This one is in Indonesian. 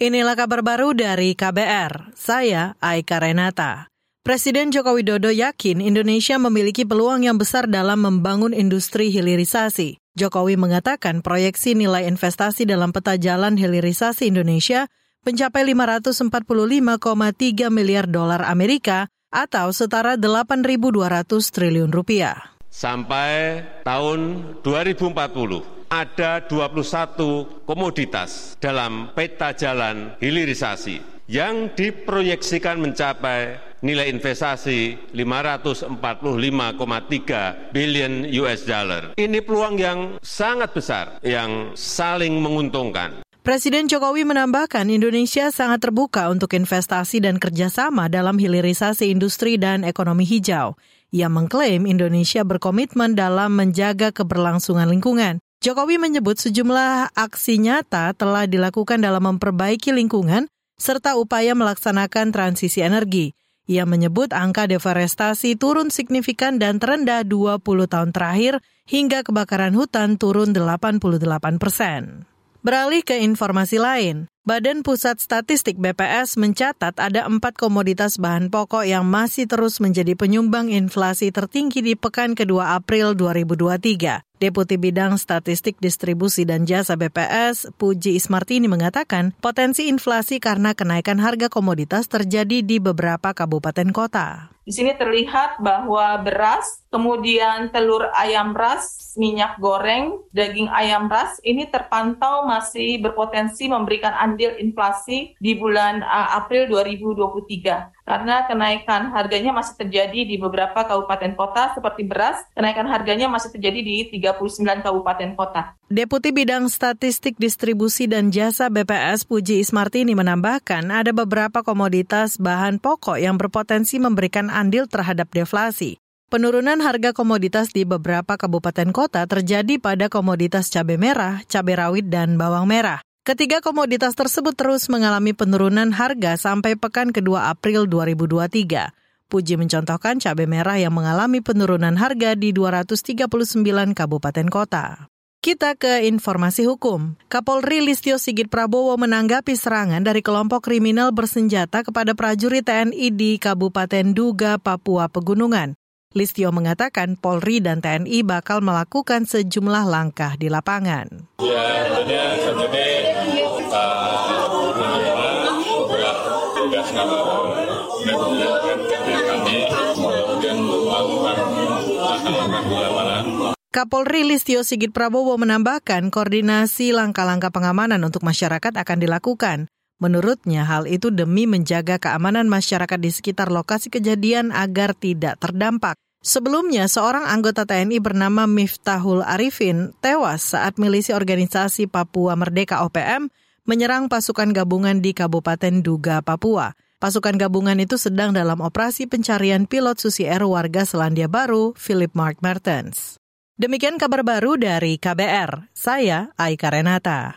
Inilah kabar baru dari KBR. Saya Aika Renata. Presiden Joko Widodo yakin Indonesia memiliki peluang yang besar dalam membangun industri hilirisasi. Jokowi mengatakan proyeksi nilai investasi dalam peta jalan hilirisasi Indonesia mencapai 545,3 miliar dolar Amerika atau setara 8.200 triliun rupiah. Sampai tahun 2040, ada 21 komoditas dalam peta jalan hilirisasi yang diproyeksikan mencapai nilai investasi 545,3 billion US dollar. Ini peluang yang sangat besar yang saling menguntungkan. Presiden Jokowi menambahkan Indonesia sangat terbuka untuk investasi dan kerjasama dalam hilirisasi industri dan ekonomi hijau. Ia mengklaim Indonesia berkomitmen dalam menjaga keberlangsungan lingkungan. Jokowi menyebut sejumlah aksi nyata telah dilakukan dalam memperbaiki lingkungan serta upaya melaksanakan transisi energi. Ia menyebut angka deforestasi turun signifikan dan terendah 20 tahun terakhir hingga kebakaran hutan turun 88 persen. Beralih ke informasi lain, Badan Pusat Statistik BPS mencatat ada empat komoditas bahan pokok yang masih terus menjadi penyumbang inflasi tertinggi di pekan kedua April 2023. Deputi Bidang Statistik Distribusi dan Jasa BPS, Puji Ismartini mengatakan, potensi inflasi karena kenaikan harga komoditas terjadi di beberapa kabupaten kota. Di sini terlihat bahwa beras, kemudian telur ayam ras, minyak goreng, daging ayam ras ini terpantau masih berpotensi memberikan andil inflasi di bulan uh, April 2023 karena kenaikan harganya masih terjadi di beberapa kabupaten kota seperti beras, kenaikan harganya masih terjadi di 39 kabupaten kota. Deputi Bidang Statistik Distribusi dan Jasa BPS Puji Ismartini menambahkan ada beberapa komoditas bahan pokok yang berpotensi memberikan andil terhadap deflasi. Penurunan harga komoditas di beberapa kabupaten kota terjadi pada komoditas cabai merah, cabai rawit, dan bawang merah. Ketiga komoditas tersebut terus mengalami penurunan harga sampai pekan kedua April 2023. Puji mencontohkan cabai merah yang mengalami penurunan harga di 239 kabupaten kota. Kita ke informasi hukum. Kapolri Listio Sigit Prabowo menanggapi serangan dari kelompok kriminal bersenjata kepada prajurit TNI di Kabupaten Duga, Papua Pegunungan. Listio mengatakan Polri dan TNI bakal melakukan sejumlah langkah di lapangan. Ya. Kapolri Listio Sigit Prabowo menambahkan koordinasi langkah-langkah pengamanan untuk masyarakat akan dilakukan. Menurutnya hal itu demi menjaga keamanan masyarakat di sekitar lokasi kejadian agar tidak terdampak. Sebelumnya, seorang anggota TNI bernama Miftahul Arifin tewas saat milisi organisasi Papua Merdeka OPM menyerang pasukan gabungan di Kabupaten Duga, Papua. Pasukan gabungan itu sedang dalam operasi pencarian pilot Susi Air warga Selandia Baru, Philip Mark Mertens. Demikian kabar baru dari KBR. Saya Aika Renata.